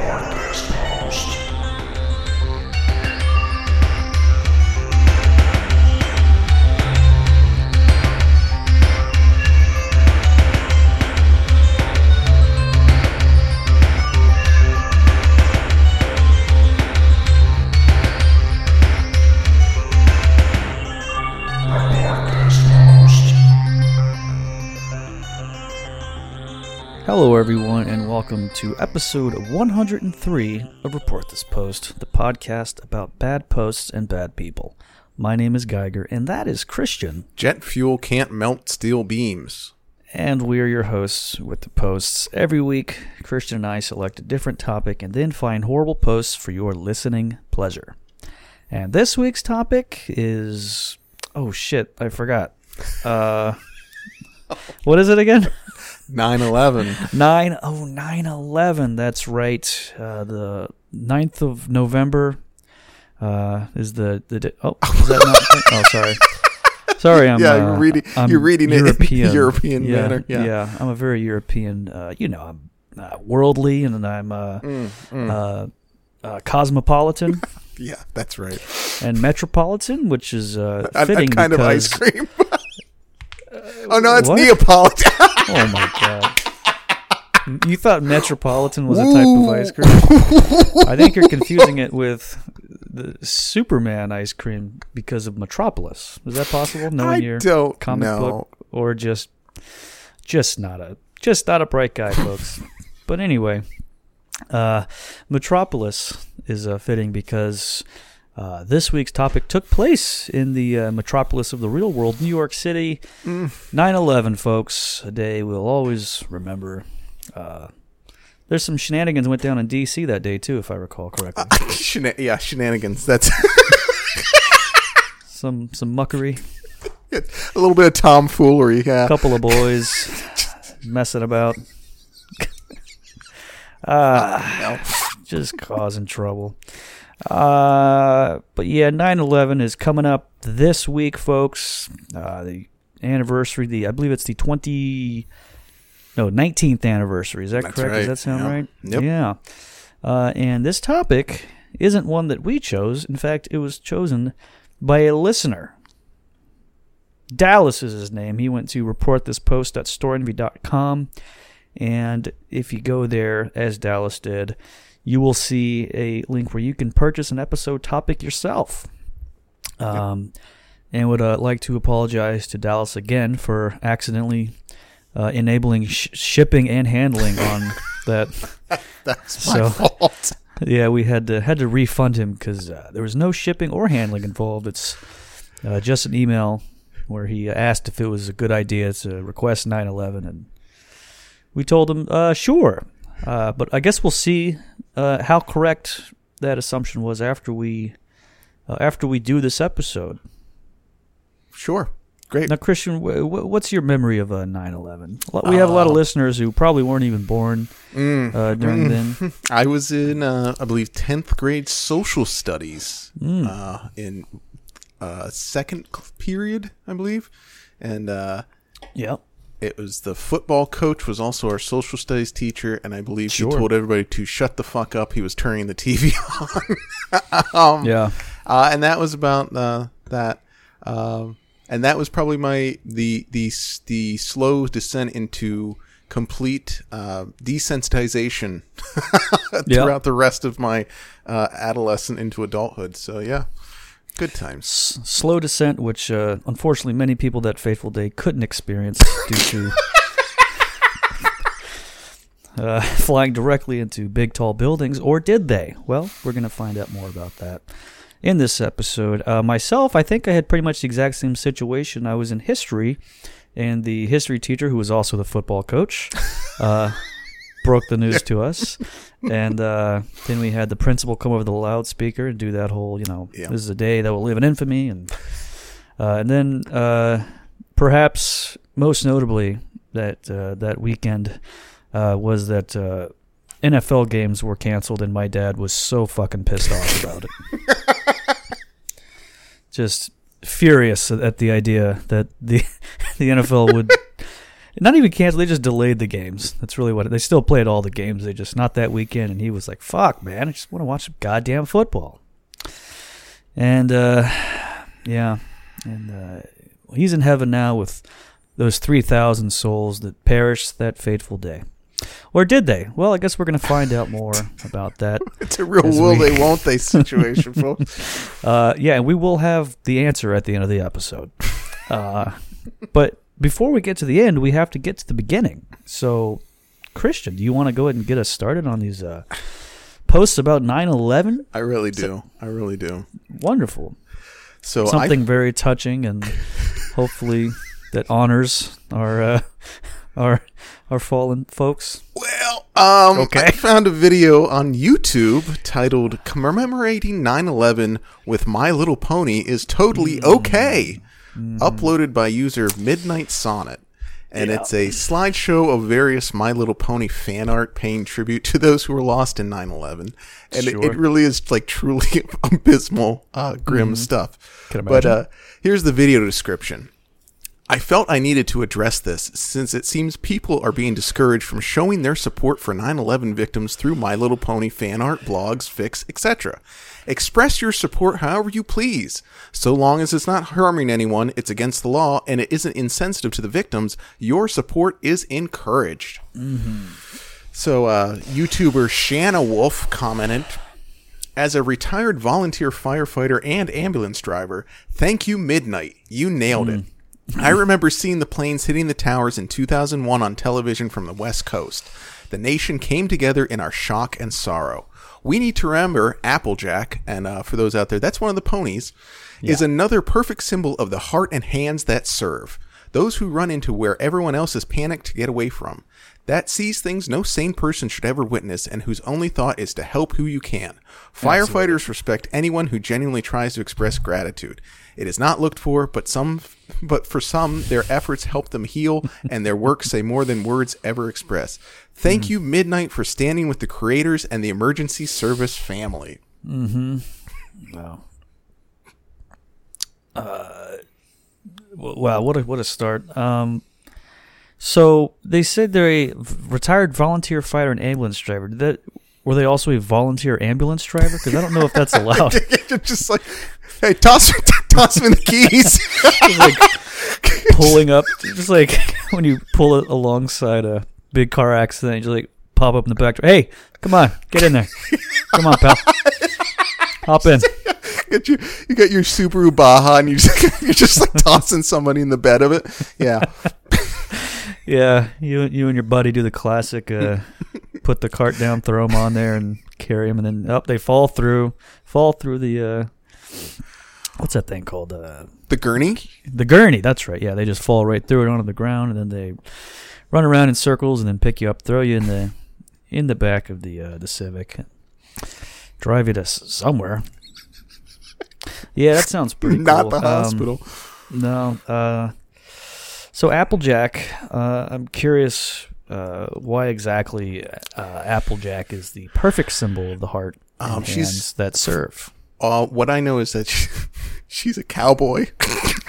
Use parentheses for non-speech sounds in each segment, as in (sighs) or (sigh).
Hello, welcome to episode 103 of Report This Post, the podcast about bad posts and bad people. My name is Geiger, and that is Christian, Jet fuel can't melt steel beams. and we are your hosts with the posts. Every week, Christian and I select a different topic and then find horrible posts for your listening pleasure. And this week's topic is. Oh, shit, I forgot. Uh. (laughs) What is it again? 9 11. 9 oh 9/11 that's right uh, the 9th of November uh, is the the di- oh is that not (laughs) oh sorry sorry I'm Yeah, uh, you're reading- I'm you're reading it in European (laughs) European yeah, manner, yeah. I'm a very European uh, you know I'm uh, worldly and I'm uh, Mm, mm. uh, uh, cosmopolitan (laughs) yeah, that's right. and metropolitan which is uh, A, a fitting kind of ice because- cream. oh, no, it's? Neapolitan. Oh my god. You thought Metropolitan was a type of ice cream? I think you're confusing it with the Superman ice cream because of Metropolis. Is that possible? I your don't comic know. book or just just not a just not a bright guy, folks. but anyway, uh, Metropolis is uh, fitting because uh, this week's topic took place in the uh, metropolis of the real world, New York City. 9/11, folks, a day we'll always remember. Uh, there's some shenanigans went down in D.C. that day too, if I recall correctly. (laughs) Shena- yeah, shenanigans. That's (laughs) some some muckery. a little bit of tomfoolery. Yeah. couple of boys messing about. (laughs) Ah, just causing trouble. Uh, but yeah, 9/11 is coming up this week, folks. Uh, the anniversary, the I believe it's the 20 no, 19th anniversary. Is that That's correct? Does that sound Yeah. right? Yep. Yeah. Uh, and this topic isn't one that we chose. In fact, it was chosen by a listener. Dallas is his name. He went to report this post at storenvy.com. And if you go there, as Dallas did, you will see a link where you can purchase an episode topic yourself. Um, and would uh, like to apologize to Dallas again for accidentally uh, enabling sh- shipping and handling on (laughs) that. That's my So- fault. (laughs) Yeah, we had to had to refund him because uh, there was no shipping or handling involved. It's uh, just an email where he asked if it was a good idea to request 9/11, and we told him, uh, sure. Uh, but I guess we'll see uh, how correct that assumption was after we uh, after we do this episode. Sure. Great. Now, Christian, wh- wh- what's your memory of uh, 9/11? We have a lot of Uh, listeners who probably weren't even born Mm. uh, during Mm. then. (laughs) I was in, uh, I believe, 10th grade social studies Mm. uh, in uh, second period, I believe. And uh, Yep. It was the football coach was also our social studies teacher, and I believe Sure. he told everybody to shut the fuck up. He was turning the TV (laughs) on. um, Yeah. uh, and that was about uh, that. Um, and that was probably my the the the slow descent into complete uh, desensitization (laughs) throughout the rest of my uh, adolescent into adulthood. So yeah, good times. S- slow descent, which uh, unfortunately many people that fateful day couldn't experience due to (laughs) uh, flying directly into big tall buildings, or did they? Well, we're going to find out more about that in this episode. Uh, myself, I think I had pretty much the exact same situation. I was in history, and the history teacher, who was also the football coach, (laughs) uh, broke the news (laughs) to us. And uh, then we had the principal come over the loudspeaker and do that whole, you know, Yeah. this is a day that will live in infamy. And uh, and then uh, perhaps most notably that uh, that weekend uh, was that uh, NFL games were canceled, and my dad was so fucking pissed off about it. (laughs) Just furious at the idea that the (laughs) the NFL would not even canceled. They just delayed the games. That's really what it, they still played all the games. They just not that weekend. And he was like, "Fuck, man, I just want to watch some goddamn football." And uh, yeah, and uh, he's in heaven now with those three thousand souls that perished that fateful day. Or did they? Well, I guess we're going to find out more (laughs) about that. It's a real will we- they (laughs) won't they situation, folks. Uh, yeah, and we will have the answer at the end of the episode. (laughs) Uh, but before we get to the end, we have to get to the beginning. So, Christian, do you want to go ahead and get us started on these uh, posts about 9 11? I really do. I really do. Wonderful. So Something very touching and (laughs) hopefully that honors our, uh, our, our fallen folks. Well, um, Okay. I found a video on YouTube titled "Commemorating 9/11 with My Little Pony is totally okay," uploaded by user Midnight Sonnet. And Yeah. it's a slideshow of various My Little Pony fan art paying tribute to those who were lost in 9/11, and it, Sure. it really is like truly (laughs) abysmal, uh, grim stuff. Can But uh, here's the video description. I felt I needed to address this since it seems people are being discouraged from showing their support for 9/11 victims through My Little Pony fan art, blogs, fics, etc. Express your support however you please. So long as it's not harming anyone, it's against the law, and it isn't insensitive to the victims, your support is encouraged. So, uh, YouTuber Shanna Wolf commented, as a retired volunteer firefighter and ambulance driver, thank you, Midnight. You nailed it. I remember seeing the planes hitting the towers in 2001 on television from the West Coast. The nation came together in our shock and sorrow. We need to remember Applejack, and uh, for those out there, that's one of the ponies, is another perfect symbol of the heart and hands that serve. Those who run into where everyone else is panicked to get away from. That sees things no sane person should ever witness and whose only thought is to help who you can. Firefighters respect anyone who genuinely tries to express gratitude. It is not looked for, but some but for some their efforts help them heal (laughs) and their work say more than words ever express. Thank you Midnight for standing with the creators and the emergency service family. Wow. Uh, w- wow, what a what a start. Um, so they said they're a retired volunteer fighter and ambulance driver. Did that were they also a volunteer ambulance driver? Because I don't know if that's (laughs) allowed. just like hey toss toss me the keys. (laughs) like pulling up, just like (laughs) when you pull it alongside a big car accident, you just like pop up in the back. door. Hey, come on, get in there. Come on, pal. Hop in. Get your, you got your Subaru Baja and you just, (laughs) you're just like tossing somebody in the bed of it. Yeah. Yeah, you you and your buddy do the classic. Uh, put the cart down, throw them on there, and carry them, and then up they fall through, fall through the. Uh, what's that thing called? Uh, The gurney? the gurney. That's right. Yeah, they just fall right through it onto the ground, and then they run around in circles, and then pick you up, throw you in the in the back of the uh, the Civic, drive you to somewhere. Yeah, that sounds (laughs) pretty Not cool. the Um, hospital. no. Uh, so Applejack, uh, I'm curious uh, why exactly uh, Applejack is the perfect symbol of the heart and Um, she's- hands that serve. Uh, what I know is that she, (laughs) she's a cowboy.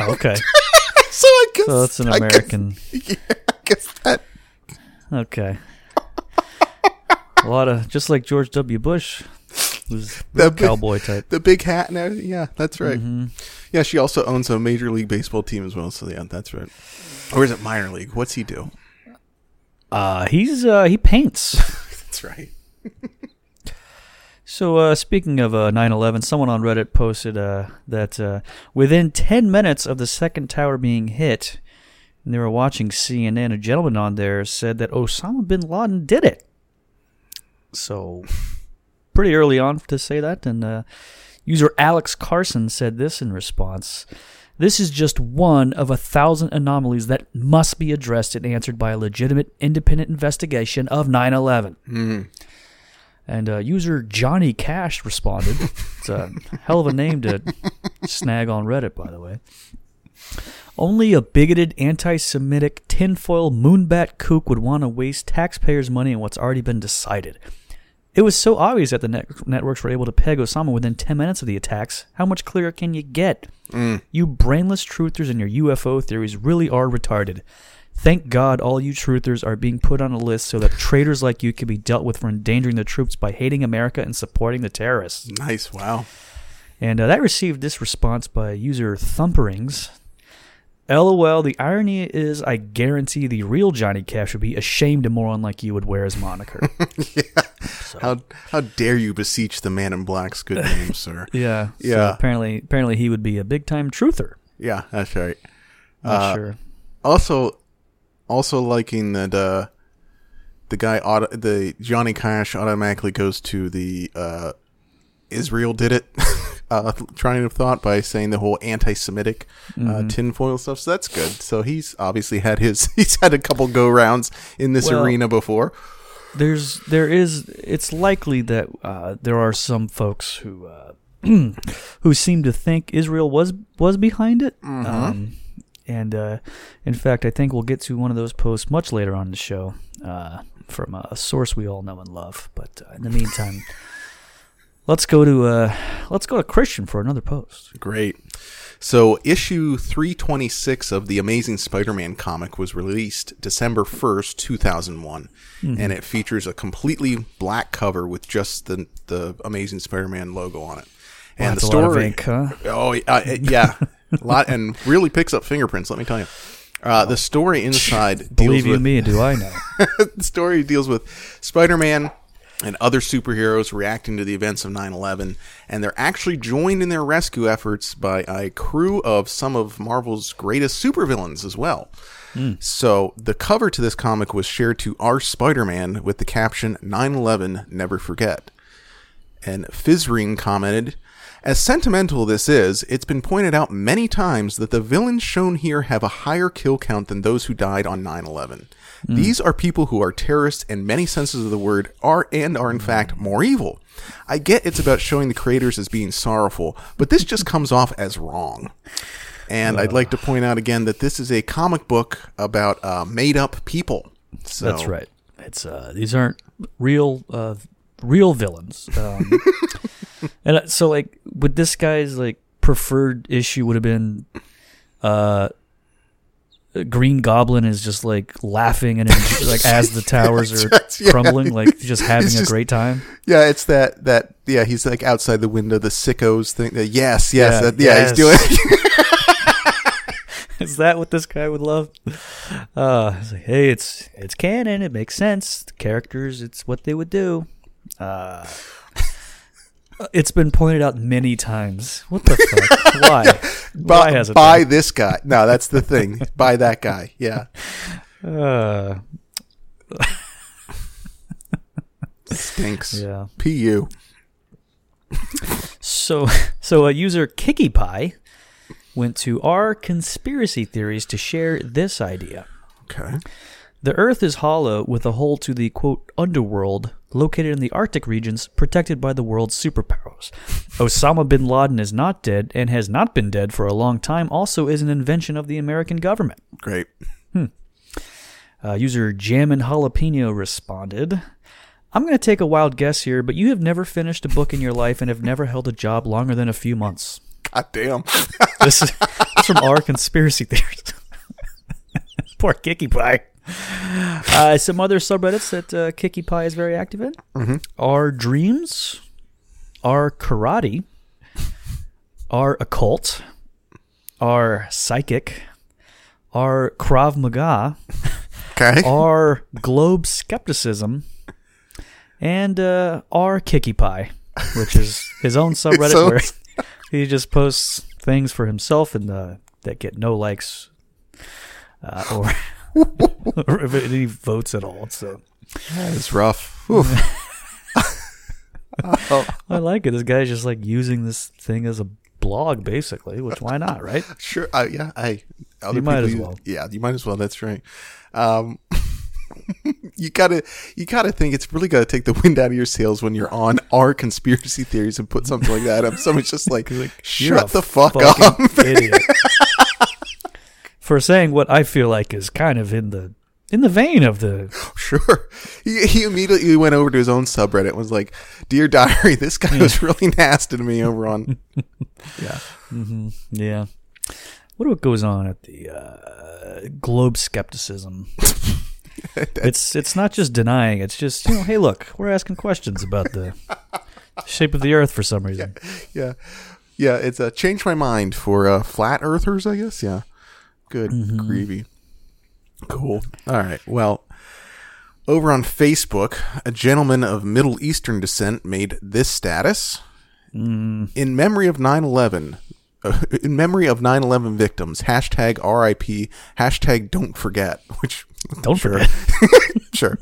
Okay, (laughs) so I guess so that's an I guess- American. (laughs) yeah, I guess that. Okay. A lot of just like George W. Bush was The big- cowboy type. The big hat and everything. Yeah, that's right. Mm-hmm. Yeah, she also owns a major league baseball team as well. So yeah, that's right. Or is it minor league? What's he do? Uh, he's uh, he paints. That's right. So, uh, speaking of uh, 9/11, someone on Reddit posted uh, that uh, within 10 minutes of the second tower being hit, and they were watching CNN, a gentleman on there said that Osama bin Laden did it. So, (laughs) pretty early on to say that, and uh, user Alex Carson said this in response. This is just one of a thousand anomalies that must be addressed and answered by a legitimate independent investigation of 9 11. And uh, user Johnny Cash responded. (laughs) It's a hell of a name to snag on Reddit, by the way. Only a bigoted, anti Semitic, tinfoil moonbat kook would want to waste taxpayers' money on what's already been decided. It was so obvious that the net- networks were able to peg Osama within 10 minutes of the attacks. How much clearer can you get? You brainless truthers and your UFO theories really are retarded. Thank God all you truthers are being put on a list so that traitors like you can be dealt with for endangering the troops by hating America and supporting the terrorists. Nice. Wow. And uh, that received this response by user Thumperings. LOL, the irony is I guarantee the real Johnny Cash would be ashamed a moron like you would wear his moniker. (laughs) Yeah. How how dare you beseech the man in black's good name, (laughs) sir? yeah. So Yeah. apparently apparently he would be a big time truther. Yeah, that's right. Not Uh, sure. Also, also liking that uh, the guy auto- the Johnny Cash automatically goes to the uh, Israel did it (laughs) uh, trying of thought by saying the whole anti-Semitic uh, tinfoil stuff. So that's good. So he's obviously had his (laughs) he's had a couple go rounds in this Well- arena before. there's there is it's likely that uh, there are some folks who uh, (clears throat) who seem to think Israel was was behind it. Um, and uh, in fact, I think we'll get to one of those posts much later on in the show uh, from a source we all know and love. But uh, in the meantime, (laughs) let's go to uh, let's go to Christian for another post. Great. So, issue 326 of the Amazing Spider Man comic was released December 1st, 2001. And it features a completely black cover with just the, the Amazing Spider Man logo on it. And That's the a lot of story. ink, huh? Oh, uh, yeah. (laughs) a lot, and really picks up fingerprints, let me tell you. Uh, the story inside deals Believe you with me, do I know? (laughs) the story deals with Spider Man and other superheroes reacting to the events of 9 11, and they're actually joined in their rescue efforts by a crew of some of Marvel's greatest supervillains as well. So, the cover to this comic was shared to our Spider Man with the caption 9 11 Never Forget. And Fizring commented, As sentimental this is, it's been pointed out many times that the villains shown here have a higher kill count than those who died on 9 11. These are people who are terrorists in many senses of the word, are and are in fact more evil. I get it's about showing the creators as being sorrowful, but this just (laughs) comes off as wrong. And I'd like to point out again that this is a comic book about uh, made up people. So, That's right. It's uh, these aren't real uh, real villains. Um, (laughs) and so like would this guy's like preferred issue would have been uh Green Goblin is just like laughing and (laughs) like as the towers are yeah. crumbling, like (laughs) just having It's a great time. Yeah, it's that that yeah. He's like outside the window, the sickos thing. The, yes, yes, Yeah, that, yeah. yes. He's doing. Is that what this guy would love? Uh, it's like, hey, it's it's canon. It makes sense. The characters, it's what they would do. Uh, it's been pointed out many times. What the fuck? (laughs) Why? Why by, by this guy. No, that's the thing. by that guy. Yeah. Uh, Stinks. yeah. Pu. So, so a user Kiki Pie went to our conspiracy theories to share this idea. Okay. The Earth is hollow with a hole to the quote underworld located in the Arctic regions protected by the world's superpowers. Osama bin Laden is not dead and has not been dead for a long time, also is an invention of the American government. Great. Uh, user Jammin Jalapeno responded I'm going to take a wild guess here, but you have never finished a book in your life and have never held a job longer than a few months. God damn. This is this is from our conspiracy theories. (laughs) Poor Kiki Pie. (laughs) Uh, some other subreddits that uh, Kiki Pie is very active in are dreams, are karate, are occult, are psychic, are Krav Maga, Okay. (laughs) are globe skepticism, and uh, are Kiki Pie, which is his own (laughs) subreddit So- where he just posts things for himself and uh, that get no likes uh, or, or if any votes at all. So It's rough. (laughs) Oh, I like it. This guy's just like using this thing as a blog, basically. Which why not, right? sure. Uh, yeah. I. Other You might as use- well. Yeah. You might as well. That's right. Um. (laughs) you gotta, you gotta think it's really gotta take the wind out of your sails when you're on our conspiracy theories and put something like that up. Someone's just like, (laughs) You're shut the fuck up. idiot. For saying what I feel like is kind of in the in the vein of the (laughs) Sure. He, he immediately went over to his own subreddit and was like, Dear Diary, this guy was really nasty to me over on. (laughs) yeah. yeah. what goes on at the uh, globe skepticism? (laughs) it's it's not just denying. It's just you know, hey, look, we're asking questions about the shape of the Earth for some reason. Yeah, yeah. yeah It's uh, changed my mind for uh, flat earthers. I guess. Yeah. Good gravy. Cool. All right. Well, over on Facebook, a gentleman of Middle Eastern descent made this status in memory of 9/11. Uh, (laughs) in memory of 9/11 victims, hashtag RIP, hashtag don't forget, (laughs) which Don't sure. forget. (laughs) sure.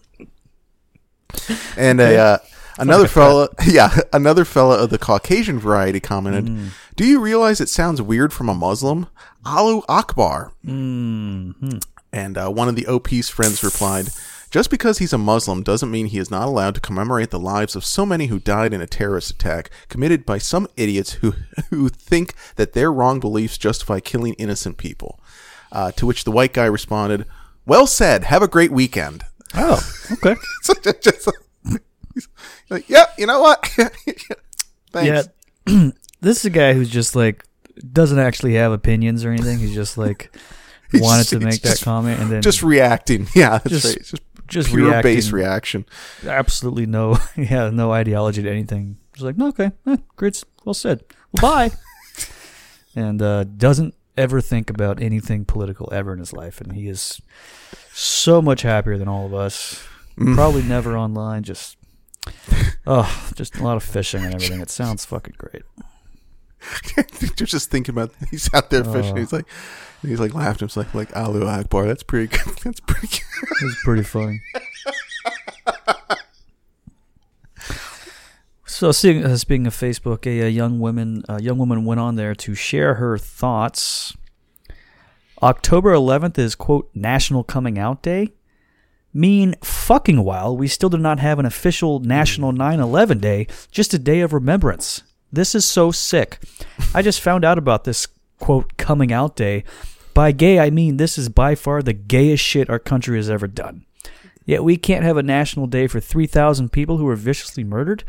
And a uh, another fella, yeah, another fella of the Caucasian variety commented, "Do you realize it sounds weird from a Muslim? Allahu Akbar." Mm-hmm. And uh, one of the OP's friends replied, "Just because he's a Muslim doesn't mean he is not allowed to commemorate the lives of so many who died in a terrorist attack committed by some idiots who (laughs) who think that their wrong beliefs justify killing innocent people." Uh, to which the white guy responded, "Well said. Have a great weekend." Oh, okay. (laughs) So just, just (laughs) like, yeah, you know what? Thanks. Yeah, (clears throat) this is a guy who's just like doesn't actually have opinions or anything. He's just like (laughs) He's wanted just- to make that just- comment and then Just reacting. (laughs) Yeah, that's Just- right. Just just pure reacting. base reaction. absolutely no, (laughs) yeah, no ideology to anything. Just like, no, okay, eh, great, well said. Well, bye. and uh, doesn't ever think about anything political ever in his life, and he is so much happier than all of us. Mm. Probably never online. Just, oh, just a lot of fishing and everything. It sounds fucking great. You're just thinking about he's out there fishing. Oh. He's like he's like laughing. He's like like Alu Akbar. That's pretty good. (laughs) That's pretty good. Was pretty funny. So, seeing, uh, speaking of Facebook, a, a young woman, a young woman went on there to share her thoughts. October 11th is quote National Coming Out Day. Mean fucking while we still do not have an official National 9/11 Day, just a day of remembrance. This is so sick. I just found out about this quote coming out day. By gay, I mean this is by far the gayest shit our country has ever done. Yet we can't have a national day for 3,000 people who were viciously murdered?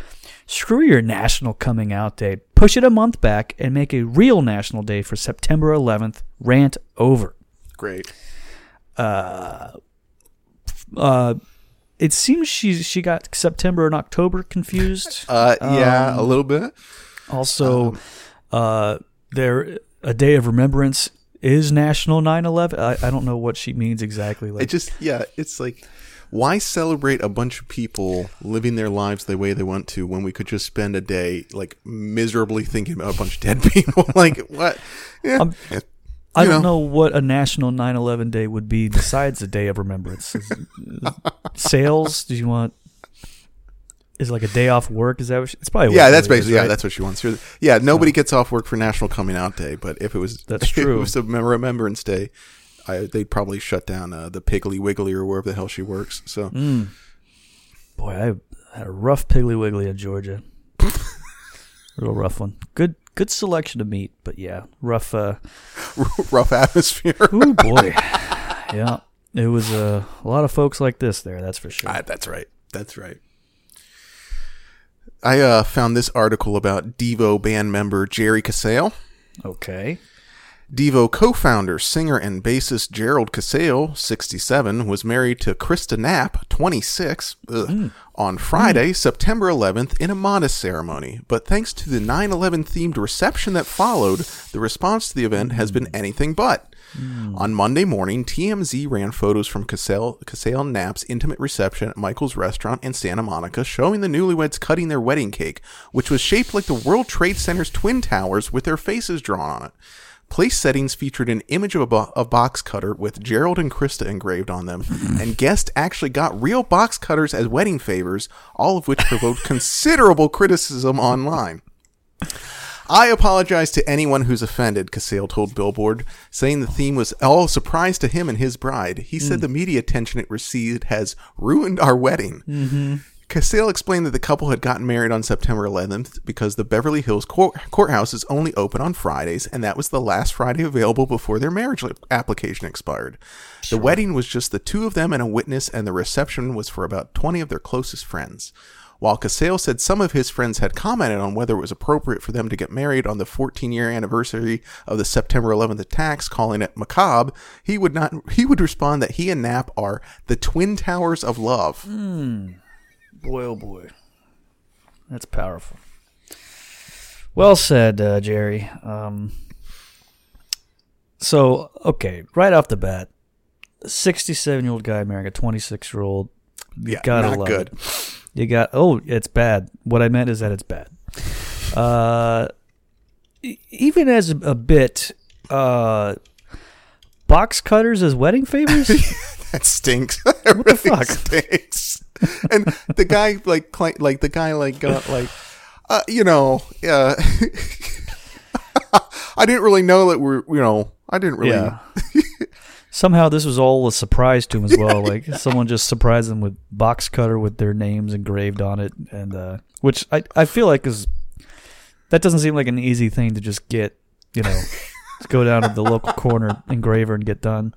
Screw your national coming out day. Push it a month back and make a real national day for September 11th. Rant over. Great. Uh, uh, it seems she she got September and October confused. Uh, yeah, Um, a little bit. Also, uh, there a day of remembrance is National 9/11. I, I don't know what she means exactly. Like, It just yeah, it's like why celebrate a bunch of people living their lives the way they want to when we could just spend a day like miserably thinking about a bunch of dead (laughs) people? like what? Yeah, Um, I don't know what a national 9/11 day would be besides a day of remembrance. Is- sales? Do you want? Is it like a day off work? Is that what she, it's probably yeah, that's really is, basically yeah, that's what she wants. Yeah, nobody gets off work for National Coming Out Day, but if it was (laughs) That's if true. it was a Remembrance Day, I, they'd probably shut down uh, the Piggly Wiggly or wherever the hell she works. So Mm. Boy, I had a rough Piggly Wiggly in Georgia. A (laughs) real rough one. Good good selection of meat, but yeah, rough. Uh, (laughs) rough atmosphere. oh boy, yeah. It was uh, a lot of folks like this there. That's for sure. Ah, that's right. That's right. I uh, found this article about Devo band member Jerry Casale. Okay. Devo co-founder, singer, and bassist Gerald Casale, 67, was married to Krista Knapp, 26, ugh, on Friday, September 11th, in a modest ceremony. But thanks to the 9/11 themed reception that followed, the response to the event has been anything but. Hmm. On Monday morning, TMZ ran photos from Casale, Casale and Knapp's intimate reception at Michael's restaurant in Santa Monica, showing the newlyweds cutting their wedding cake, which was shaped like the World Trade Center's twin towers with their faces drawn on it. Place settings featured an image of a, bo- a box cutter with Gerald and Krista engraved on them, (laughs) and guests actually got real box cutters as wedding favors, all of which provoked considerable criticism online. I apologize to anyone who's offended, Casale told Billboard, saying the theme was all a surprise to him and his bride. He said the media attention it received has ruined our wedding. Mm-hmm. Casale explained that the couple had gotten married on September 11th because the Beverly Hills court- courthouse is only open on Fridays, and that was the last Friday available before their marriage li- application expired. The wedding was just the two of them and a witness, and the reception was for about 20 of their closest friends. While Casale said some of his friends had commented on whether it was appropriate for them to get married on the 14 year anniversary of the September 11th attacks, calling it macabre, he would not. He would respond that he and Knapp are the twin towers of love. Boy, oh boy. That's powerful. Well said, uh, Jerry. Um, so, okay, right off the bat, 67 year old guy marrying a 26 year old. Yeah, gotta not love good. it. You got, oh, it's bad. What I meant is that it's bad. Uh, even as a, bit, uh, box cutters as wedding favors? (laughs) That stinks. (laughs) what really fuck? stinks. and the guy like like the guy like got like uh, you know uh, (laughs) I didn't really know that we're you know I didn't really Yeah. Somehow this was all a surprise to him as well. (laughs) Like someone just surprised him with box cutter with their names engraved on it, and uh, which I I feel like is that doesn't seem like an easy thing to just get. You know, to (laughs) go down to the local corner engraver and get done.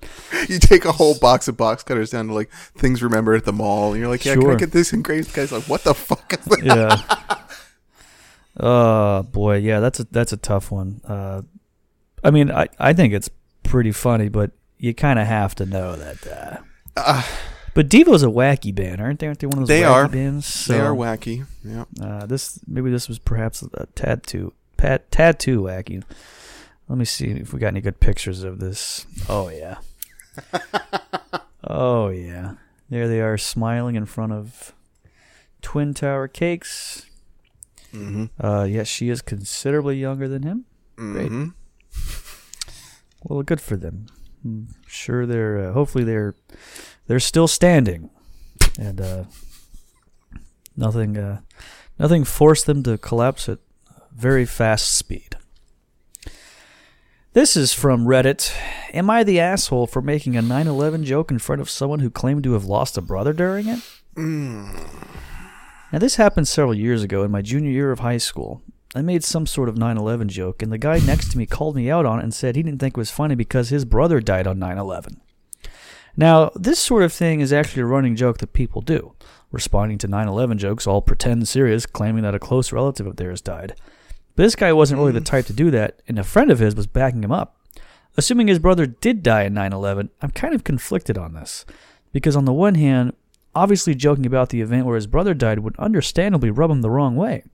you take a whole box of box cutters down to like things remembered at the mall and you're like yeah can I Sure. get this engraved the guy's like what the fuck is that Yeah. Oh (laughs) boy, yeah, that's a that's a tough one. Uh, I mean, I I think it's pretty funny, but you kind of have to know that. Uh, Uh, But Devo's a wacky band, aren't they? Aren't they one of those They wacky are. bands? So, they are wacky yeah Uh, this maybe this was perhaps a tad too pat, tad too wacky. Let me see if we got any good pictures of this. Oh yeah. (laughs) oh yeah. There they are smiling in front of Twin Tower Cakes. mm-hmm. Uh, yes, she is considerably younger than him. Mm-hmm. Well, good for them. I'm sure they're. Uh, hopefully they're they're still standing, and uh, nothing uh, nothing forced them to collapse at very fast speed. This is from Reddit. Am I the asshole for making a 9/11 joke in front of someone who claimed to have lost a brother during it? Mm. Now, this happened several years ago in my junior year of high school. I made some sort of 9 11 joke, and the guy next to me called me out on it and said he didn't think it was funny because his brother died on 9 11. Now, this sort of thing is actually a running joke that people do, responding to 9 11 jokes, all pretend serious, claiming that a close relative of theirs died. But this guy wasn't really the hmm. type to do that, and a friend of his was backing him up. Assuming his brother did die in 9 11, I'm kind of conflicted on this. Because, on the one hand, obviously joking about the event where his brother died would understandably rub him the wrong way.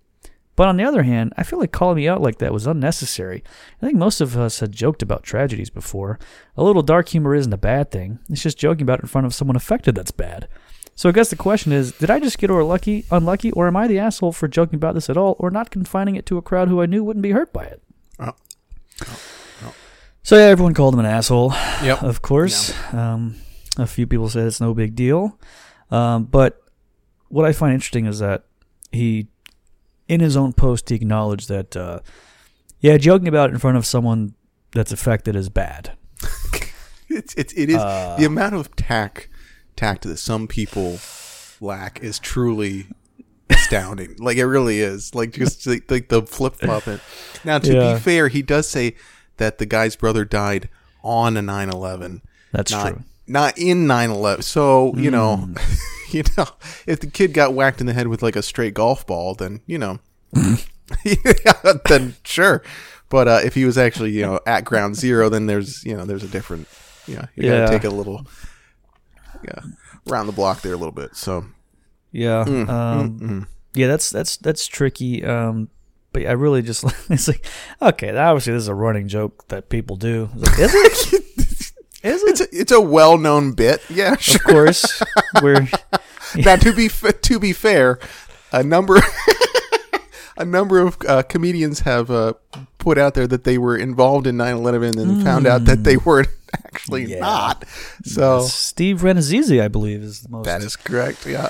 But on the other hand, I feel like calling me out like that was unnecessary. I think most of us had joked about tragedies before. A little dark humor isn't a bad thing. It's just joking about it in front of someone affected that's bad. So I guess the question is, did I just get or lucky, unlucky, or am I the asshole for joking about this at all, or not confining it to a crowd who I knew wouldn't be hurt by it? Oh. So yeah, everyone called him an asshole, Yep. of course. Um, a few people said it's no big deal, um, but what I find interesting is that he, in his own post, he acknowledged that, uh, yeah, joking about it in front of someone that's affected is bad. (laughs) It's, it's it is Uh, the amount of tact tact that some people lack is truly astounding. (laughs) like it really is. Like just like, like the flip flop it. Now to Yeah. be fair, he does say that the guy's brother died on a 9/11. That's true. Not in 9/11. So, you know, Hmm. (laughs) you know, if the kid got whacked in the head with like a straight golf ball, then, you know, (laughs) then sure. But uh, if he was actually, you know, at ground zero, then there's, you know, there's a different, you know, you Yeah. gotta take a little, yeah, around the block there a little bit. So, Yeah. Mm, um, Yeah, that's that's that's tricky. Um, but I really just (laughs) it's like okay, obviously this is a running joke that people do. Like, is it? Is it's a, it's a well known bit. Yeah, Of course, (laughs) we're now to be f- to be fair, a number (laughs) a number of uh, comedians have uh, put out there that they were involved in 9/11 and then found out that they were actually Hmm. Yeah. not. So Steve Rannazzisi, I believe, is the most that is correct. Yeah.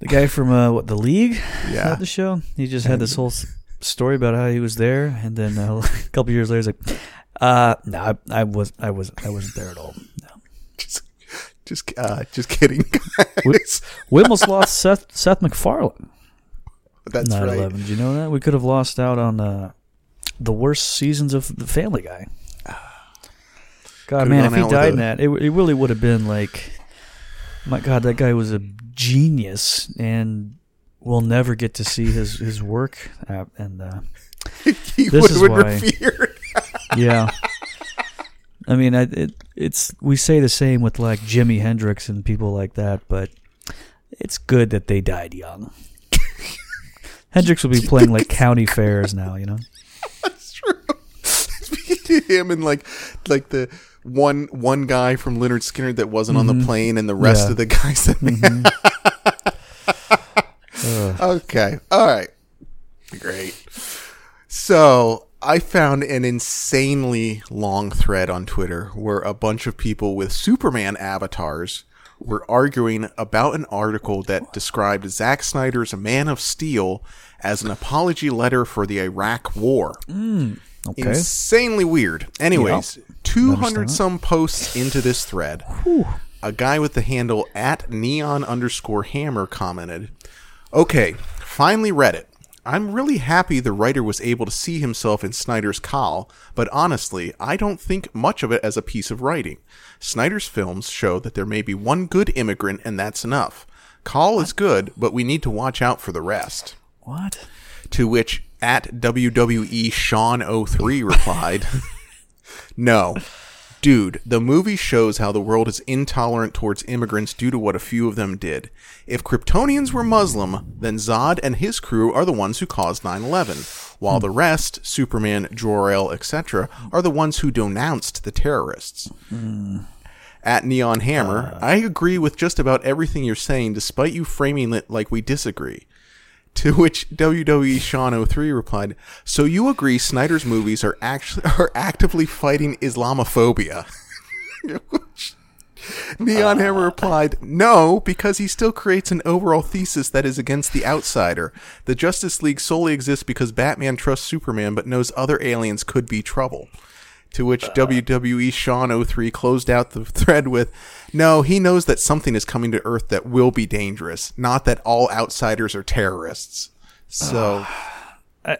the guy from uh, what the league. Yeah. the show? He just had this whole story about how he was there, and then uh, (laughs) a couple years later, he's like, "Uh, no, I, I was, I was, I wasn't there at all." No. Just just uh, just kidding. We, guys. we almost lost Seth Seth MacFarlane. That's 9 right. 11. Did you know that? We could have lost out on uh, the worst seasons of The Family Guy. (sighs) God, Could've man, if he died in that, it, it really would have been like, my God, that guy was a genius. And we'll never get to see his his work, uh, and uh, (laughs) he This would, is would why- revere. Yeah. I mean, I, it, it's we say the same with like Jimi Hendrix and people like that, but it's good that they died young. (laughs) Hendrix will be playing like county fairs now, you know. That's true. Speaking to Him and like like the one one guy from Lynyrd Skynyrd that wasn't on the mm-hmm. plane, and the rest Yeah. of the guys that. Mm-hmm. (laughs) okay, all right, great. So I found an insanely long thread on Twitter where a bunch of people with Superman avatars were arguing about an article that described Zack Snyder's Man of Steel as an apology letter for the Iraq War hmm, Okay. insanely weird. Anyways, Yep. 200 some posts into this thread, a guy with the handle at neon underscore hammer commented, Okay, finally read it. I'm really happy the writer was able to see himself in Snyder's Kal, but honestly, I don't think much of it as a piece of writing. Snyder's films show that there may be one good immigrant, and that's enough. Kal is good, but we need to watch out for the rest. what? To which at WWE Sean03 replied, (laughs) No. Dude, the movie shows how the world is intolerant towards immigrants due to what a few of them did. If Kryptonians were Muslim, then Zod and his crew are the ones who caused 9 11, while the rest, Superman, Jor-El, etc., are the ones who denounced the terrorists. Hmm. At Neon Hammer, uh. I agree with just about everything you're saying, despite you framing it like we disagree. To which WWE Sean 03 replied, "So you agree Snyder's movies are actually (laughs) are actively fighting Islamophobia?" (laughs) Neon uh. Hammer replied, "No, because he still creates an overall thesis that is against the outsider. The Justice League solely exists because Batman trusts Superman but knows other aliens could be trouble." To which WWE Sean 03 closed out the (laughs) thread with, No, he knows that something is coming to Earth that will be dangerous, not that all outsiders are terrorists. So, (sighs) I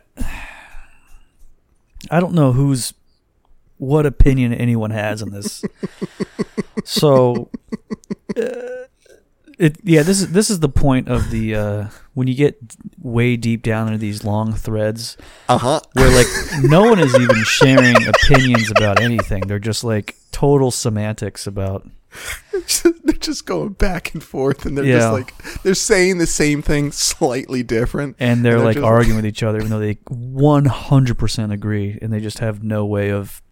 don't know who's what opinion anyone has on this. (laughs) so, uh, (laughs) it yeah, this is this is the point of the uh, when you get way deep down into these long threads uh huh. where like (laughs) no one is even sharing opinions about anything. They're just like total semantics about (laughs) they're just going back and forth, and they're Yeah. just like, they're saying the same thing slightly different. and they're like just- arguing with each other even though they 100% agree and they just have no way of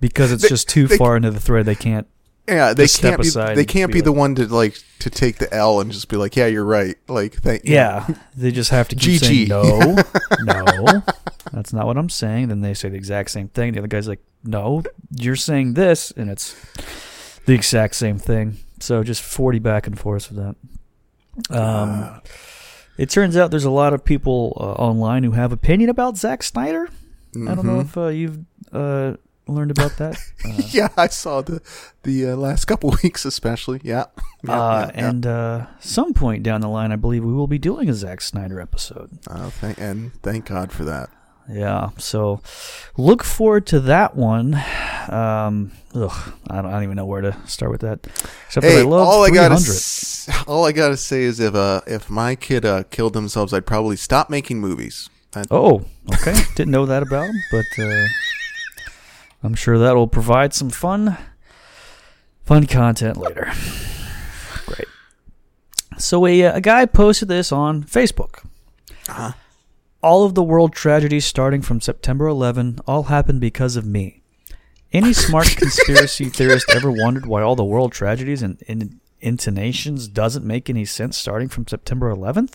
because it's They- just too they- far into the thread they can't Yeah, they step can't be. They can't be be the like- one to like to take the L and just be like, "Yeah, you're right." Like, thank yeah they just have to keep GG. saying no (laughs) no that's not what i'm saying then they say the exact same thing the other guy's like no you're saying this and it's the exact same thing so just 40 back and forth with that um, it turns out there's a lot of people uh, online who have opinion about Zack Snyder. I don't know Mhm. if uh, you've uh, learned about that. (laughs) Uh, yeah, I saw the the uh, last couple (laughs) weeks, especially. Yeah, yeah, uh, yeah, yeah. and uh, some point down the line, I believe we will be doing a Zack Snyder episode. Oh, thank, and thank God for that. Yeah, so look forward to that one. Um, ugh, I don't, I don't even know where to start with that. Except that Hey, I love all I gotta s- all I gotta say is if uh if my kid uh killed themselves, I'd probably stop making movies. That- Oh, okay. (laughs) Didn't know that about him, but uh, I'm sure that will provide some fun, fun content later. Great. So a, uh, a guy posted this on Facebook. Uh-huh. All of the world tragedies starting from September 11 all happened because of me. Any smart (laughs) conspiracy theorist ever wondered why all the world tragedies and, and intonations doesn't make any sense starting from September 11th?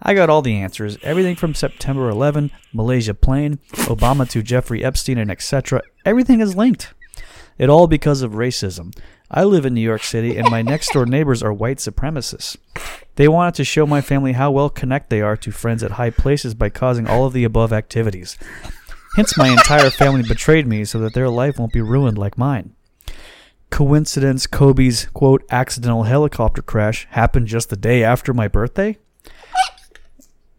I got all the answers. Everything from September 11, Malaysia plane, Obama to Jeffrey Epstein, and etc. Everything is linked. It all because of racism. I live in New York City, and my next door neighbors are white supremacists. They wanted to show my family how well connected they are to friends at high places by causing all of the above activities. Hence, my entire family betrayed me so that their life won't be ruined like mine. Coincidence Kobe's quote accidental helicopter crash happened just the day after my birthday?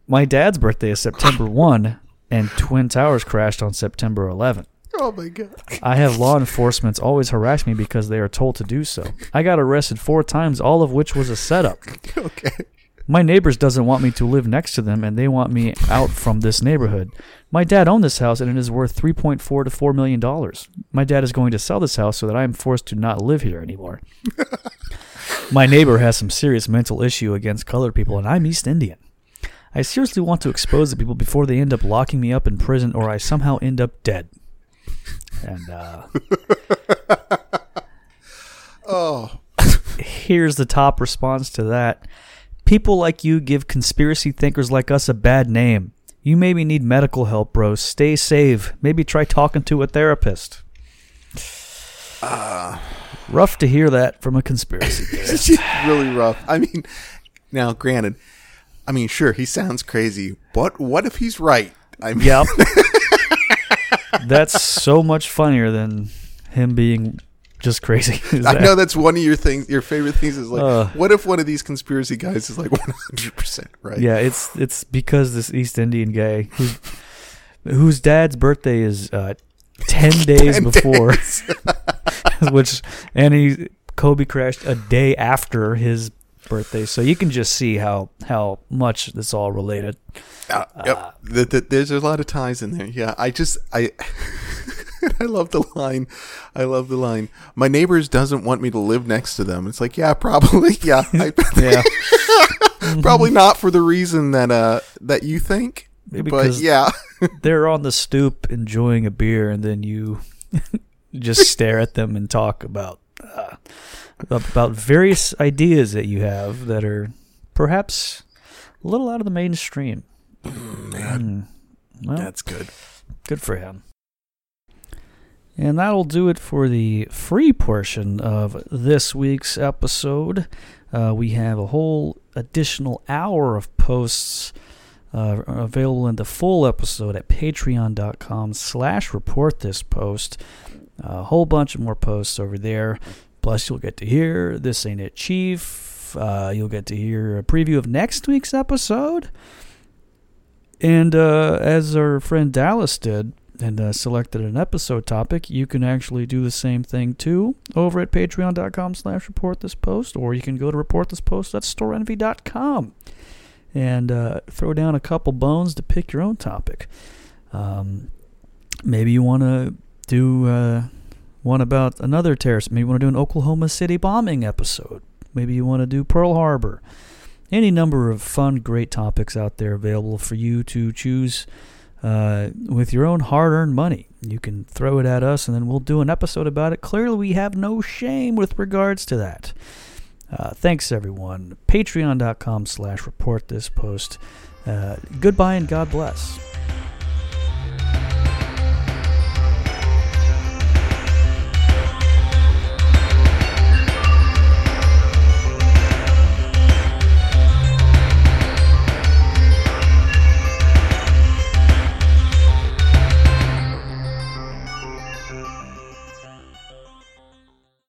My dad's birthday is September (laughs) 1, and Twin Towers crashed on September 11. Oh my god. I have law enforcement's always harass me because they are told to do so. I got arrested four times, all of which was a setup. (laughs) okay. My neighbors doesn't want me to live next to them, and they want me out from this neighborhood. My dad owned this house, and it is worth 3.4 to 4 million dollars. My dad is going to sell this house so that I am forced to not live here anymore. (laughs) My neighbor has some serious mental issue against colored people, and I'm East Indian. I seriously want to expose the people before they end up locking me up in prison or I somehow end up dead. And uh, (laughs) Oh, (laughs) here's the top response to that. People like you give conspiracy thinkers like us a bad name. You maybe need medical help, bro. Stay safe. Maybe try talking to a therapist. Uh, rough to hear that from a conspiracy (laughs) theorist. it's really rough. I mean, now granted, I mean, sure, he sounds crazy, but what if he's right? I mean, Yep. (laughs) That's so much funnier than him being just crazy. (laughs) I know that's one of your things. Your favorite things is like, Uh. what if one of these conspiracy guys is like (laughs) one hundred percent right? Yeah, it's it's because this East Indian guy whose whose dad's birthday is uh, ten (laughs) days 10 before, days. which and he Kobe crashed a day after his birthday, so you can just see how how much this all related. Uh, yep. The- the- there's a lot of ties in there. Yeah, I just I (laughs) I love the line. I love the line. My neighbors doesn't want me to live next to them. It's like, yeah, probably. (laughs) Yeah, I, (laughs) Yeah, probably not for the reason that uh that you think. Maybe but yeah, they're on the stoop enjoying a beer, and then you just stare at them and talk about uh, about various ideas that you have that are perhaps a little out of the mainstream. man, Mm. Well, that's good. good for him. And that'll do it for the free portion of this week's episode. Uh, we have a whole additional hour of posts uh, available in the full episode at patreon.com slash report this post. A whole bunch of more posts over there. Plus, you'll get to hear This Ain't It Chief. Uh, you'll get to hear a preview of next week's episode. And uh, as our friend Dallas did and uh, selected an episode topic, you can actually do the same thing too over at patreon.com slash report this post, or you can go to report this post at storenvy.com and uh, throw down a couple bones to pick your own topic. Um, maybe you want to do uh, one about another terrorist. Maybe you want to do an Oklahoma City bombing episode. Maybe you want to do Pearl Harbor any number of fun, great topics out there available for you to choose uh, with your own hard earned money. You can throw it at us and then we'll do an episode about it. Clearly, we have no shame with regards to that. Uh, thanks, everyone. Patreon.com slash report this post. Uh, goodbye and God bless.